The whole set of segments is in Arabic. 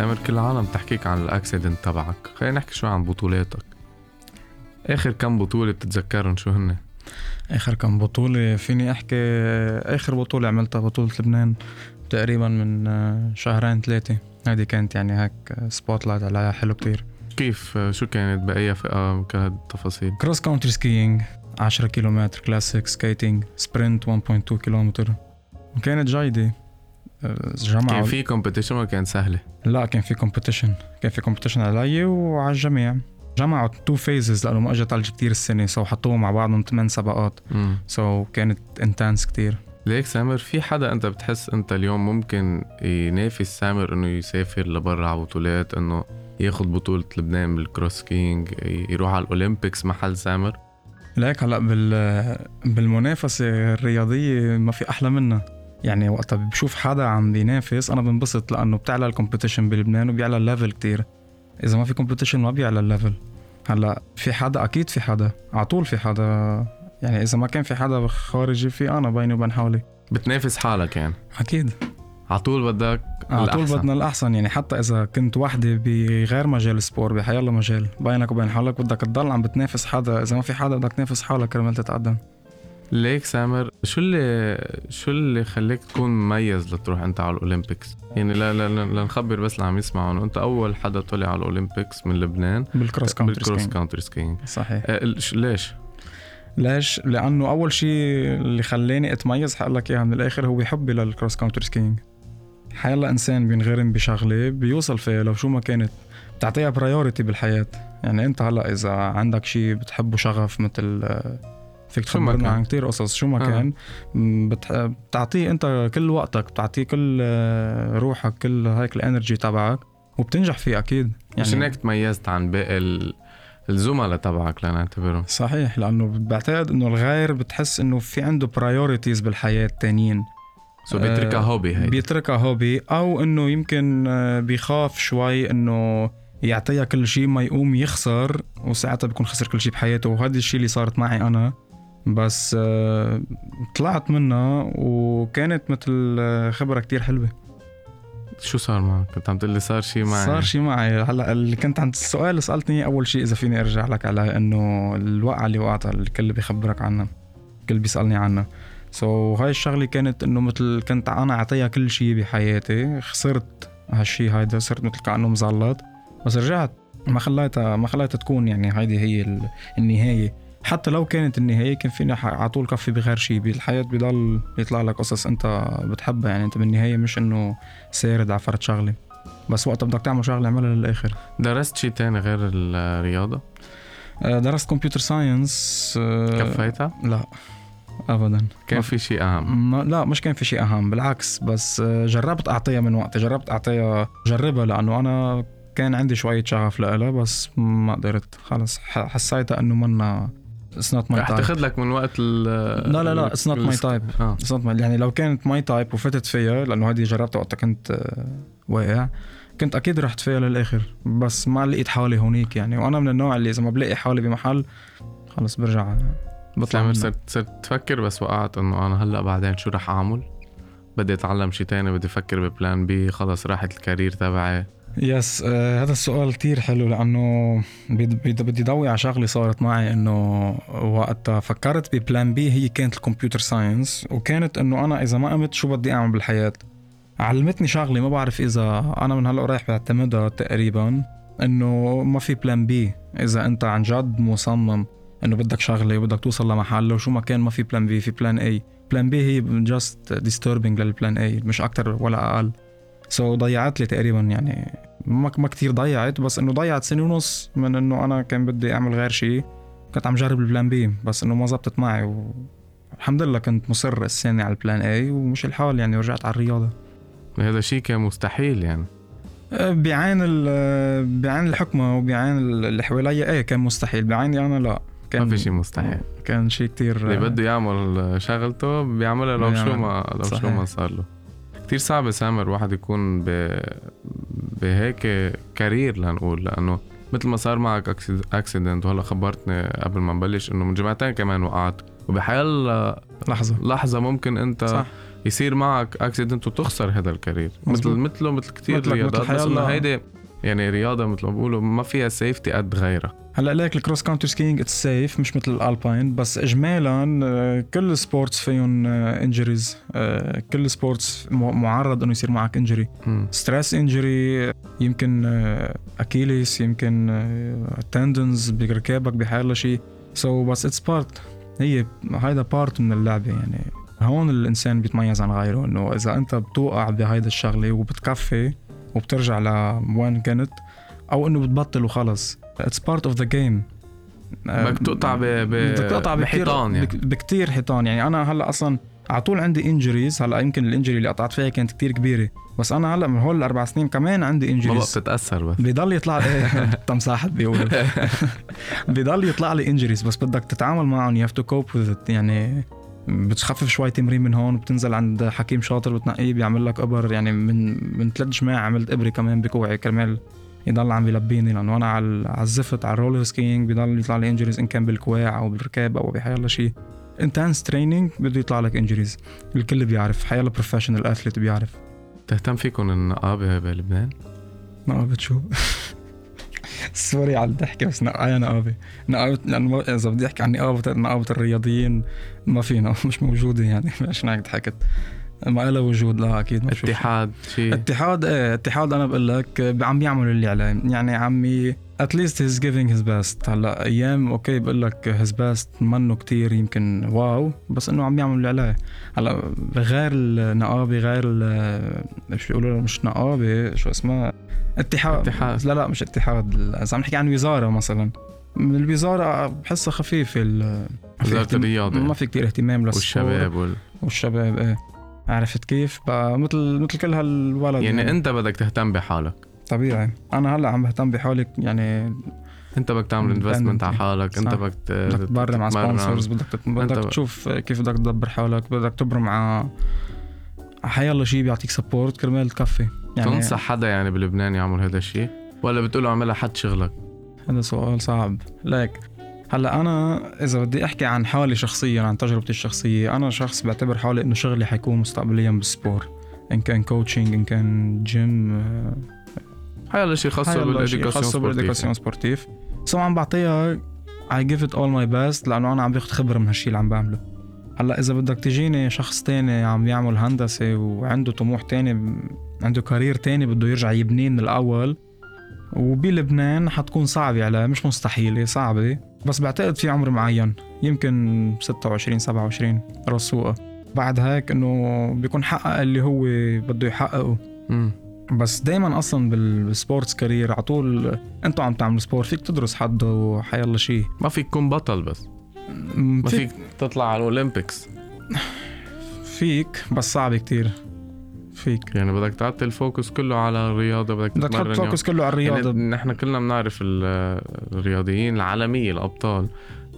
سامر كل العالم تحكيك عن ال accident تبعك. خلينا نحكي شوي عن بطولاتك. آخر كم بطولة بتتذكرهم شو هن؟ آخر كم بطولة فيني أحكي آخر بطولة عملتها بطولة لبنان تقريبا من آه، شهرين ثلاثة. هذه كانت يعني هيك spotlight عليها حلو كتير. كيف شو كانت بأي فئة؟ كانت التفاصيل؟ cross country skiing 10 كيلومتر classic skating sprint 1.2 كيلومتر. كانت جيدة. جمعوا كان في competition ولا كانت سهلة؟ لا كان في competition كان في competition علي وعلى الجميع جمعوا two phases لأنه ما اجى ثلج كثير السنة so حطوهم مع بعضهم ثمان سباقات so كانت intense كثير ليك سامر في حدا أنت بتحس أنت اليوم ممكن ينافس سامر إنه يسافر لبرا على بطولات إنه ياخذ بطولة لبنان بال cross skiing يروح على ال Olympics محل سامر؟ ليك هلأ بال بالمنافسة الرياضية ما في أحلى منها. يعني وقتها بشوف حدا عم بينافس أنا بنبسط لأنه بتعلى ال competition بلبنان وبيعلى ال level كتير. إذا ما في competition ما بيعلى ال level هلأ في حدا أكيد في حدا على طول في حدا. يعني إذا ما كان في حدا خارجي في أنا بيني وبين حالي. بتنافس حالك يعني؟ أكيد. على طول بدك على طول بدنا الأحسن. يعني حتى إذا كنت وحدة بغير مجال ال sport بحيالله مجال. بينك وبين حالك بدك تضل عم بتنافس حدا. إذا ما في حدا بدك تنافس حالك كرمال تتقدم. ليك سامر شو اللي شو اللي خليك تكون مميز لتروح أنت على ال Olympics؟ يعني لا لا لنخبر بس اللي عم يسمعوا انه أنت أول حدا طلع على ال Olympics من لبنان. بال cross country بال cross country skiing صحيح. آه ليش؟ ليش؟ لأنه أول شيء اللي خلاني أتميز حقول لك إياها من الآخر هو حبي لل cross country skiing حيلا إنسان بينغرم بشغلة بيوصل فيها لو شو ما كانت بتعطيها priority بالحياة. يعني أنت هلا إذا عندك شيء بتحبه شغف مثل فيك تخبرنا عن كتير قصص. شو ما آه. كان. بتعطيه انت كل وقتك بتعطيه كل آه، روحك كل هيك ال energy تبعك وبتنجح فيه أكيد. يعني مش هيك تميزت عن باقي الزملاء تبعك لنعتبرهم؟ صحيح لأنه بعتقد إنه الغير بتحس إنه في عنده priorities بالحياة التانيين so بيتركها hobby هي بيتركها hobby أو إنه يمكن آه، بيخاف شوي إنه يعطيها كل شيء ما يقوم يخسر وساعتها بيكون خسر كل شيء بحياته وهذا الشيء اللي صارت معي أنا. بس آه، طلعت منها وكانت مثل آه، خبرة كتير حلوة. شو صار معك؟ كنت عم تقول لي صار شيء معي. صار شيء معي. هلأ اللي كنت عند السؤال اللي سألتني أول شيء إذا فيني أرجع لك على إنه الوقعة اللي وقعتها الكل بيخبرك عنها الكل بيسألني عنها. سو so, هاي الشغلة كانت إنه مثل كنت أنا أعطيها كل شيء بحياتي خسرت هالشيء هيدا صرت مثل كأنه مزلط. بس رجعت ما خليتها ما خليتها تكون يعني هيدي هي النهاية. حتى لو كانت النهاية كان فيني على طول كفي بغير شيء بالحياة بضل يطلع لك قصص أنت بتحبها. يعني أنت بالنهايه مش إنه سارد على فرد شغلة. بس وقت بدك تعمل شغلة اعملها للآخر. درست شيء تاني غير الرياضة؟ آه، درست computer science. آه، كفيتها؟ لا ابدا. كان في شيء أهم؟ ما لا مش كان في شيء أهم بالعكس. بس آه، جربت أعطيها من وقتي. جربت أعطيها جربها لأنه أنا كان عندي شوية شغف لها بس ما قدرت. خلص حسيتها إنه منا it's not my type رح تاخذ لك من وقت ال لا لا لا it's not my type يعني لو كانت my type وفتت فيها لأنه هذه جربتها وقتها كنت آه، واقع كنت أكيد رحت فيها للآخر. بس ما لقيت حالي هونيك يعني. وأنا من النوع اللي إذا ما بلاقي حالي بمحل خلص برجع بطلع صرت صرت تفكر بس وقعت إنه أنا هلأ بعدين شو رح أعمل؟ بدي أتعلم شيء تاني بدي أفكر ب plan B خلص راحت ال career تبعي. yes آه هذا السؤال كتير حلو لأنه بدي ضوي على شغلة صارت معي إنه وقت فكرت ب plan B هي كانت ال computer science وكانت إنه أنا إذا ما قمت شو بدي أعمل بالحياة؟ علمتني شغلة ما بعرف إذا أنا من هلأ رايح بعتمدها تقريبا إنه ما في plan B إذا أنت عن جد مصمم إنه بدك شغلة وبدك توصل لمحل وشو ما كان ما في plan B في plan A plan B هي just disturbing لل plan A مش أكتر ولا أقل. so ضيعت لي تقريبا يعني ما ما كثير ضيعت بس إنه ضيعت سنة ونص من إنه أنا كان بدي أعمل غير شيء كنت عم جرب ال plan B بس إنه ما زبطت معي والحمد لله كنت مصر السنة على ال plan A ومش الحال يعني ورجعت على الرياضة. هذا شيء كان مستحيل يعني. أه، بعين بعين الحكمة وبعين اللي حوالي إيه كان مستحيل. بعيني أنا لا. كان ما في شيء مستحيل. كان شيء كتير اللي بده يعمل شغلته بيعملها لو شو ما لو صحيح. شو ما صار له. كتير صعب سامر الواحد يكون ب... بهيك career لنقول لأنه مثل ما صار معك accident وهلا خبرتني قبل ما نبلش إنه من جمعتين كمان وقعت. وبحيال لحظة. لحظة ممكن أنت صح. يصير معك accident وتخسر هذا ال career. مثل مثله مثل كثير رياضات. بس إنه هيدي يعني رياضة مثل ما بقولوا ما فيها safety قد غيرها. هلا ليك ال cross country skiing it's safe مش مثل ال alpine بس اجمالا آه، كل ال sports فيهم injuries آه، آه، كل ال sports معرض إنه يصير معك injury stress injury يمكن Achilles يمكن tendons بركابك بحال شيء. so, بس it's part هي هيدا part من اللعبة يعني. هون الإنسان بيتميز عن غيره إنه إذا أنت بتوقع بهيدا الشغلة وبتكفي وبترجع لوين كنت أو إنه بتبطل وخلص. it's part of the game بدك تقطع ب... ب... بدك تقطع بحيطان يعني. بكتير حيطان. يعني أنا هلأ أصلا على طول عندي injuries هلأ يمكن ال injury اللي قطعت فيها كانت كتير كبيرة. بس أنا هلأ من هول الأربع سنين كمان عندي injuries ما بتتأثر بس. بضل يطلع إيه تمساحت بيقول بضل يطلع لي injuries بس بدك تتعامل معهم. you have to cope يعني بتخفف شوي تمرين من هون. بتنزل عند حكيم شاطر بتنقيه بيعمل لك أبر. يعني من من ثلاث جماع عملت إبرة كمان بكوعي كرمال. يضل عم بيلبيني لأنه أنا على الزفت على ال roller skiing بضل يطلع لي injuries إن كان بالكواع أو بالركاب أو بحيالله شيء intense training بده يطلع لك injuries الكل بيعرف حيالله professional athlete بيعرف. تهتم فيكم النقابه بلبنان؟ نقابه شو؟ sorry على الضحكه بس نقايا نقابه نقابه لأنه إذا بدي أحكي عن نقابه نقابه الرياضيين ما فينا مش موجودة يعني عشان هيك ضحكت. ما لها وجود لا أكيد مش اتحاد شيء. اتحاد إيه اتحاد أنا بقول لك عم بيعملوا اللي عليه. يعني عمي at least he's giving his best هلأ أيام okay بقول لك his best منه كتير يمكن wow بس إنه عم بيعمل اللي عليه. هلأ غير النقابة غير شو بيقولوا مش نقابة شو اسمها؟ اتحاد. اتحاد. لا لا مش اتحاد. إذا عم نحكي عن وزارة مثلا. من الوزارة بحسها خفيفة وزارة الرياضة. ما في كتير اهتمام والشباب وال... والشباب إيه. عرفت كيف؟ مثل مثل كل هالولد يعني, يعني. انت بدك تهتم بحالك. طبيعي. أنا هلأ عم بهتم بحالي يعني انت بدك تعمل investment على حالك انت بدك تبرم على sponsors بدك بدك تشوف كيف بدك تدبر حالك بدك تبرم على حيالله شيء بيعطيك support كرمال تكفي. يعني تنصح حدا يعني بلبنان يعمل هذا الشيء ولا بتقول له اعملها حد شغلك؟ هذا سؤال صعب. ليك؟ هلا أنا إذا بدي أحكي عن حالي شخصيا عن تجربتي الشخصية أنا شخص بعتبر حالي إنه شغلي حيكون مستقبليا بال sport إن كان coaching إن كان جيم حيلا شيء خاصة بال éducation sportive so عم بعطيها I give it all my best لأنه أنا عم باخذ خبرة من هالشيء اللي عم بعمله. هلا إذا بدك تجيني شخص تاني عم يعمل هندسة وعنده طموح تاني عنده career تاني بده يرجع يبنيه من الأول وبلبنان حتكون صعبة عليه مش مستحيلة صعبة. بس بعتقد في عمر معين يمكن 26 27 رسوقة. بعد هيك إنه بيكون حقق اللي هو بده يحققه. م. بس دائما أصلا بال sports career على طول أنتوا عم تعملوا sport فيك تدرس حد وحيالله شيء ما فيك تكون بطل بس. ما فيك تطلع على ال Olympics. فيك بس صعب كتير. فيك. يعني بدك تعطي ال focus كله على الرياضة بدك بدك تحط focus كله على الرياضة. يعني نحن كلنا بنعرف الرياضيين العالمية الأبطال.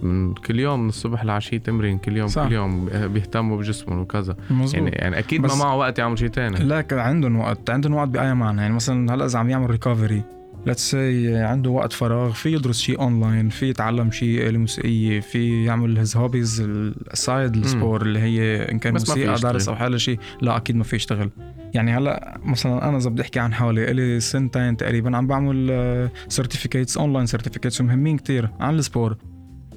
من كل يوم من الصبح لعشية تمرين كل يوم صح. كل يوم بيهتموا بجسمهم وكذا. مزبوط. يعني يعني أكيد ما معه وقت يعمل شيء ثاني لكن عندهم وقت عندهم وقت بأي معنى. يعني مثلا هلأ إذا عم يعمل recovery let's say عنده وقت فراغ في يدرس شيء اونلاين في يتعلم شيء آلة موسيقية في يعمل his hobbies ال side ال sport اللي هي إن كان موسيقى درس أو حاجة شيء لا أكيد ما في يشتغل. يعني هلا مثلا أنا إذا بدي أحكي عن حالي لي سنتين تقريبا عم بعمل certificates online certificates مهمين كتير عن ال sport.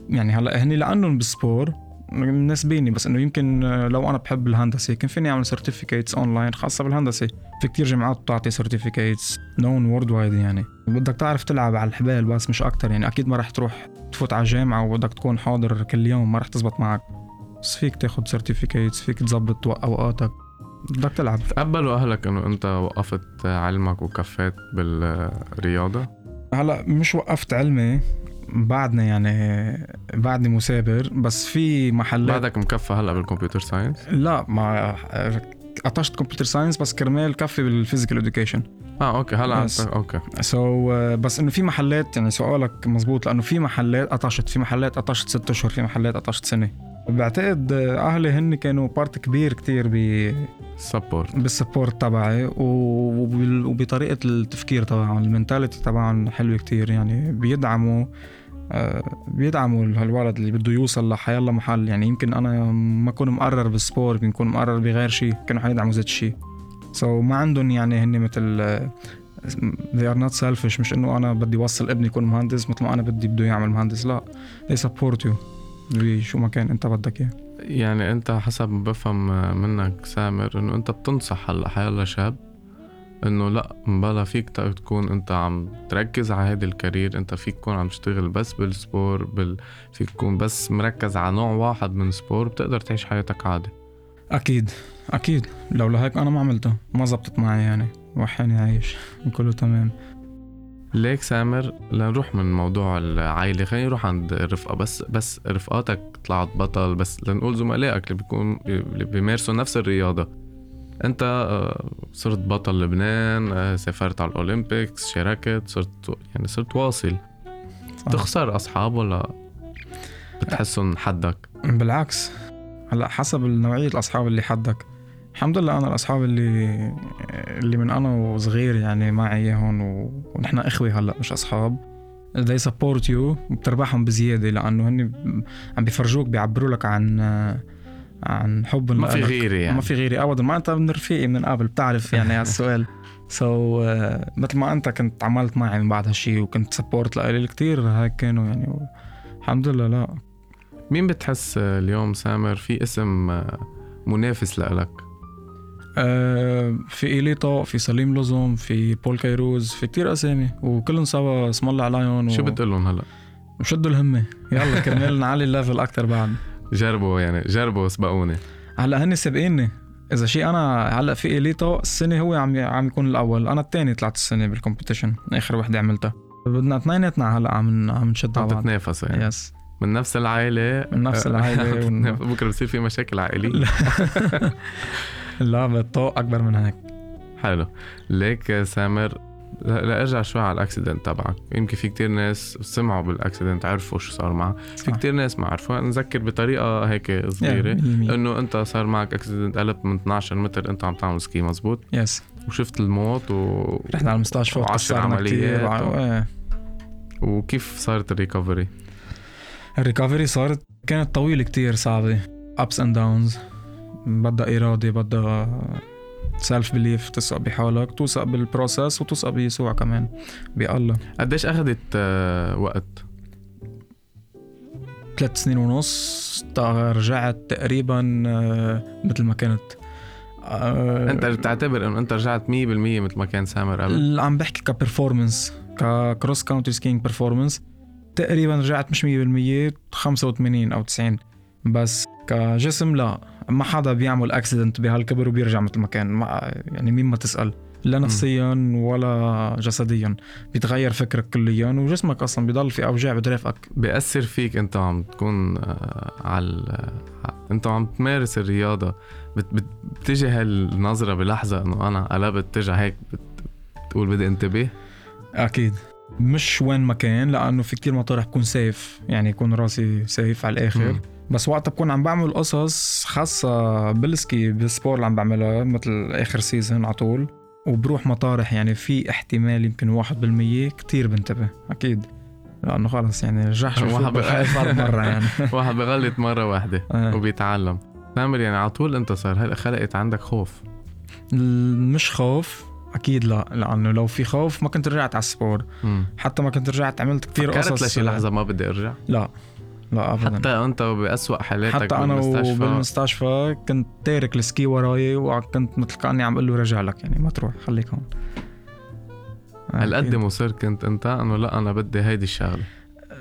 يعني هلا هني لأنهم بال sport مناسبيني بس إنه يمكن لو أنا بحب الهندسة كان فيني أعمل certificates online خاصة بالهندسة. في كتير جامعات بتعطي certificates known worldwide يعني. بدك تعرف تلعب على الحبال بس مش أكتر يعني. أكيد ما رح تروح تفوت على جامعة وبدك تكون حاضر كل يوم ما رح تزبط معك. بس فيك تاخد certificates فيك تظبط أوقاتك. بدك تلعب. تقبلوا اهلك إنه أنت وقفت علمك وكفيت بالرياضة؟ هلا مش وقفت علمي بعدنا يعني بعدني مثابر بس في محلات بعدك مكفى هلا بال computer science؟ لا ما قطشت computer science بس كرمال كفي بال physical education آه okay هلا بس. okay. so, بس إنه في محلات يعني سؤالك مزبوط لأنه في محلات قطشت في محلات قطشت ست أشهر في محلات قطشت سنة. بعتقد أهلي هن كانوا part كبير كتير ب sport بال sport تبعي وبطريقة التفكير تبعهم ال mentality تبعهم حلوة كتير. يعني بيدعموا آه، بيدعموا هالولد اللي بده يوصل لحيالله محل. يعني يمكن أنا ما اكون مقرر بال sport يمكن اكون مقرر بغير شيء كانوا حيدعموا ذات الشيء so ما عندهم يعني هن مثل آه، they are not selfish. مش إنه أنا بدي وصل ابني يكون مهندس مثل ما أنا بدي بده يعمل مهندس لا. They support you. بشو ما كان انت بدك اياه؟ يعني انت حسب ما بفهم منك سامر انه انت بتنصح هلا حيلا شاب انه لا مبلا فيك تكون انت عم تركز على هيدا ال career انت فيك تكون عم تشتغل بس بال sport بال... فيك تكون بس مركز على نوع واحد من سبور بتقدر تعيش حياتك عادي. أكيد أكيد. لو لهيك أنا ما عملتها ما زبطت معي يعني وحاني عايش كله تمام. ليك سامر لنروح من موضوع العائلة. خلينا نروح عند الرفقة بس بس رفقاتك طلعت بطل بس لنقول زملائك اللي بيكون اللي بيمارسوا نفس الرياضة. أنت آه، صرت بطل لبنان آه، سافرت على الأولمبيكس شاركت صرت يعني صرت واصل. صح. تخسر أصحاب ولا بتحسهم حدك؟ بالعكس. هلا حسب نوعية الأصحاب اللي حدك. الحمد لله أنا الأصحاب اللي اللي من أنا وصغير يعني معي إياهم ونحن إخوة هلأ مش أصحاب. They support you وبتربحهم بزيادة لأنه هن عم بيفرجوك بيعبروا لك عن عن حب ما في غيري يعني. ما في غيري ابدا. ما أنت من رفيقي من قبل بتعرف يعني هالسؤال so, uh, مثل ما أنت كنت عملت معي من بعد هالشيء وكنت support لإلي كثير هيك كانوا يعني الحمد لله لا. مين بتحس اليوم سامر في اسم منافس لإلك؟ في إيليطا في سليم لزم في بول كيروز في كتير أسامي وكلهم سوا اسم الله عليهم و... شو بتقول لهم هلا؟ شدوا الهمة. يلا كرمال نعلي ال level أكتر بعد. جربوا يعني جربوا سبقوني هلأ هن سابقيني. إذا شيء أنا هلأ في إيليطا السنة هو عم عم يكون الأول. أنا الثاني طلعت السنة بال competition آخر وحدة عملتها. بدنا اثنيناتنا هلأ عم عم نشد عم تتنافسوا يعني. yes من نفس العائلة من نفس العائلة ون... بكرة بصير في مشاكل عائلية. لا بالطوق أكبر من هيك. حلو. ليك سامر لارجع شوي على ال accident تبعك. يمكن في كتير ناس سمعوا بال accident عرفوا شو صار معه في كتير ناس ما عرفوا. نذكر بطريقة هيك صغيرة إنه أنت صار معك accident قلبت من 12 متر أنت عم تعمل ski مزبوط؟ yes. وشفت الموت و رحنا على المستشفى وعشر عمليات و... إيه. وكيف صارت الريكفري؟ ال recovery صارت كانت طويلة كتير صعبة. ups and downs بدها إرادة بدها self-belief تثق بحالك توثق بال process وتثق بيسوع كمان. بالله قديش أخذت آه، وقت؟ ثلاث سنين ونص رجعت تقريبا آه، مثل ما كنت آه، أنت بتعتبر إنه أنت رجعت 100% مثل ما كان سامر قبل؟ عم بحكي ك performance ك cross-country skiing performance تقريبا رجعت مش 100% 85 أو 90 بس كجسم لا. ما حدا بيعمل accident بهالكبر وبيرجع مثل ما كان. ما يعني مين ما تسأل. لا نفسيا ولا جسديا. بيتغير فكرك كليا وجسمك أصلا بيضل في أوجاع بترافقك بيأثر فيك أنت عم تكون آه، على أنت عم تمارس الرياضة. بت... بتجي هالنظرة بلحظة إنه أنا قلبت ترجع هيك بتقول بدي انتبه؟ أكيد. مش وين ما كان لأنه في كتير مطارح بكون safe يعني يكون راسي safe على الآخر. م. بس وقت بكون عم بعمل قصص خاصة بال ski بال sport اللي عم بعملها مثل آخر season على طول. وبروح مطارح يعني في احتمال يمكن واحد بالمية كتير بنتبه أكيد. لأنه خلص يعني رجعش واحد بخاف مرة يعني. واحد بغلط مرة واحدة آه. وبيتعلم. سامر يعني على طول أنت صار خلقت عندك خوف؟ مش خوف أكيد لا. لأنه لو في خوف ما كنت رجعت على ال sport. حتى ما كنت رجعت عملت كثير قصص. فكرت لشي لحظة ما بدي أرجع؟ لا. لا ابدا. حتى أنت باسوء حالاتك حتى أنا بالمستشفى. كنت تارك ال ski وراي وكنت مثل كاني عم أقول له رجع لك يعني ما تروح خليك هون. هالقد مصر كنت أنت؟ أنه لا أنا بدي هيدي الشغلة.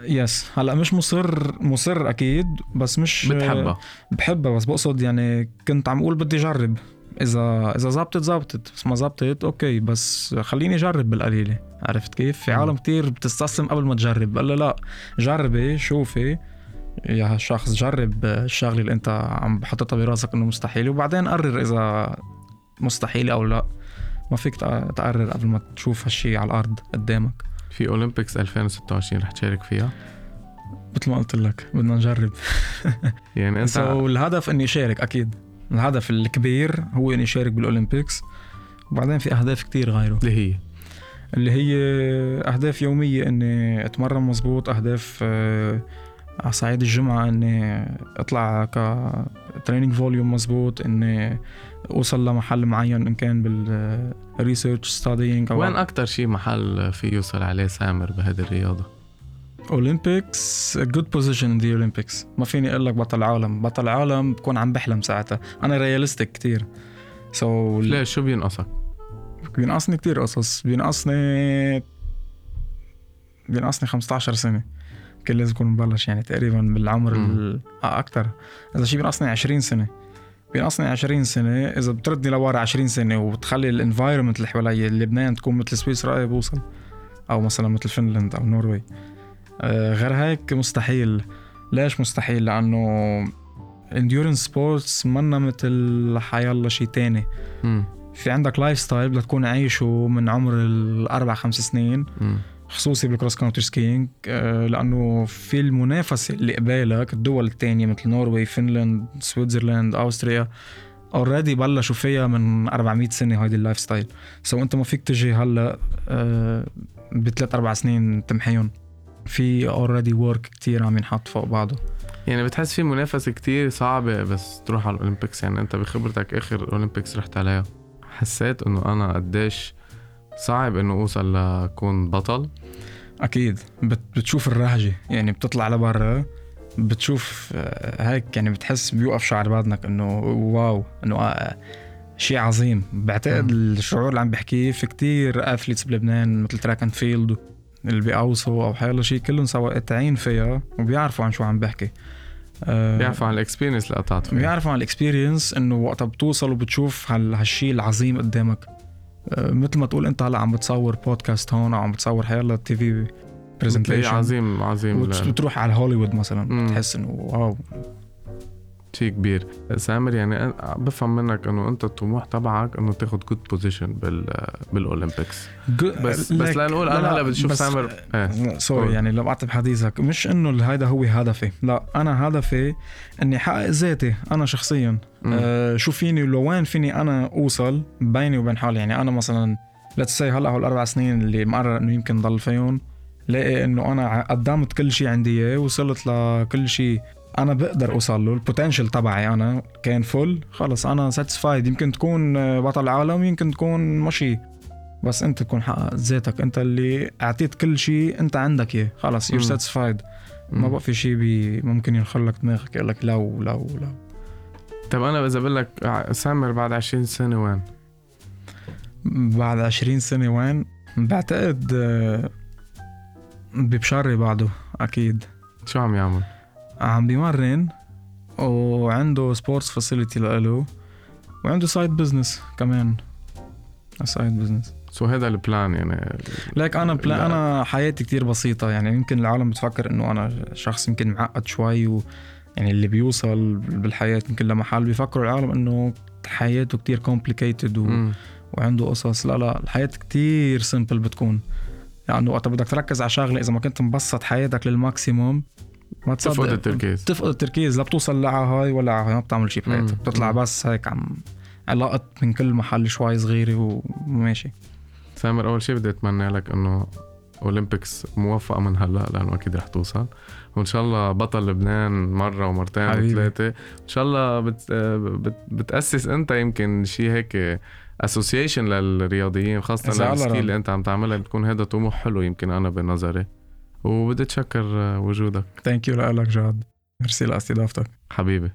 yes. هلأ مش مصر مصر أكيد بس مش بتحبها. بحبها بس بقصد يعني كنت عم أقول بدي أجرب. إذا إذا زبطت زبطت بس ما زبطت okay بس خليني أجرب بالقليلة. عرفت كيف؟ في عالم كتير بتستسلم قبل ما تجرب. بقول لا جربي شوفي. يا شخص جرب الشغلة اللي انت عم حاططها براسك انه مستحيل وبعدين قرر إذا مستحيل أو لا. ما فيك تقرر قبل ما تشوف هالشي على الأرض قدامك. في اولمبيكس 2026 رح تشارك فيها؟ مثل ما قلت لك بدنا نجرب. يعني انت الهدف إني شارك أكيد. الهدف الكبير هو إني شارك بالأولمبيكس. وبعدين في أهداف كتير غيره. اللي هي؟ اللي هي أهداف يومية إني أتمرن مزبوط أهداف آه، على صعيد الجمعة إني أطلع ك training volume مزبوط إني أوصل لمحل معين إن كان بال research studying وين أكثر شيء محل في يوصل عليه سامر بهذه الرياضة؟ Olympics good position in the Olympics ما فيني أقول لك بطل عالم. بطل عالم بكون عم بحلم ساعتها. أنا realistic كتير. so so ليش؟ شو بينقصك؟ بينقصني كتير قصص. بينقصني بينقصني 15 سنة. كان لازم اكون مبلش يعني تقريبا بالعمر أكثر اذا شيء بينقصني 20 سنة. بينقصني 20 سنة. إذا بتردني لورا 20 سنة وتخلي ال environment اللي حوالي لبنان تكون مثل سويسرا بوصل؟ أو مثلا مثل فنلند أو Norway آه، غير هيك مستحيل. ليش مستحيل؟ لأنه endurance sports منا مثل حيالله شيء تاني. في عندك lifestyle بدك تكون عايشه من عمر الأربع خمس سنين. م. خصوصي بال cross-country skiing لأنه في المنافسة اللي قبالك الدول الثانية مثل Norway Finland Switzerland Austria already بلشوا فيها من 400 سنة هيدي ال lifestyle so أنت ما فيك تجي هلأ آه، بثلاث أربع سنين تمحيهم. في already work كتير عم ينحط فوق بعضه. يعني بتحس في منافسة كتير صعبة بس تروح على ال Olympics يعني أنت بخبرتك آخر Olympics رحت عليها. حسيت إنه أنا قديش صعب إنه أوصل لكون بطل. أكيد. بتشوف الرهجة. يعني بتطلع لبرا بتشوف آه، هيك يعني بتحس بيوقف شعر بدنك إنه wow إنه آه، شيء عظيم. بعتقد الشعور اللي عم بحكيه في كتير athletes بلبنان مثل track and field اللي بيقوصوا أو حيلا شيء كلهم سوا قاطعين فيها وبيعرفوا عن شو عم بحكي. آه، بيعرفوا عن ال experience اللي قطعت فيها. بيعرفوا عن ال experience إنه وقتها بتوصل وبتشوف هالشيء العظيم قدامك. مثل ما تقول انت هلا عم بتصور بودكاست هون أو عم بتصور حيلا TV presentation عظيم عظيم. وتروح على هوليوود مثلا بتحس إنه wow. شيء كبير. سامر يعني بفهم منك إنه أنت الطموح تبعك إنه تاخذ good position بال بال Olympics بس بس لنقول أنا هلا بشوف سامر. إيه. sorry يعني لو قعدت بحديثك مش إنه هيدا هو هدفي لا أنا هدفي إني أحقق ذاتي أنا شخصيا. آه شو فيني لوين فيني أنا أوصل بيني وبين حالي. يعني أنا مثلا let's see هلأ هول الاربع سنين اللي مقرر إنه يمكن ضل فيهم لاقي إنه أنا قدمت كل شيء عندي إياه وصلت لكل شيء أنا بقدر أوصل له. ال potential تبعي أنا كان full خلص أنا satisfied يمكن تكون بطل عالم يمكن تكون مشي. بس أنت تكون حققت ذاتك. أنت اللي أعطيت كل شيء أنت عندك إياه. خلص you're satisfied ما بقى في شيء بي ممكن ينخلك دماغك يقول لك لو لو لو. طب أنا إذا بقول لك سامر بعد 20 سنة وين؟ بعد 20 سنة وين؟ بعتقد ببشري بعده أكيد. شو عم يعمل؟ عم بيمرن وعنده sports facility لإله وعنده side business كمان. سايد بزنس سو هذا ال plan يعني. ليك أنا بلان أنا حياتي كتير بسيطة. يعني يمكن العالم بتفكر إنه أنا شخص يمكن معقد شوي و يعني اللي بيوصل بالحياة يمكن لمحل بيفكروا العالم إنه حياته كتير complicated و... وعنده قصص. لا لا الحياة كتير simple بتكون. يعني وقت بدك تركز على شغلة إذا ما كنت مبسط حياتك لل maximum ما تصدق. تفقد التركيز. تفقد التركيز لا بتوصل لا هاي ولا على هاي ما بتعمل شيء بحياتك. بتطلع بس هيك عم علاقة من كل محل شوي صغيرة وماشي سامر أول شيء بدي أتمنى لك إنه Olympics موفقة من هلأ لأنه أكيد رح توصل. وإن شاء الله بطل لبنان مرة ومرتين وثلاثة. إن شاء الله بت... بت... بتأسس أنت يمكن شيء هيك association للرياضيين خاصة ال scale اللي أنت عم تعملها بتكون هذا طموح حلو يمكن أنا بنظري. وبدي اتشكر وجودك. thank you لك جاد. ميرسي لأستضافتك. حبيبي.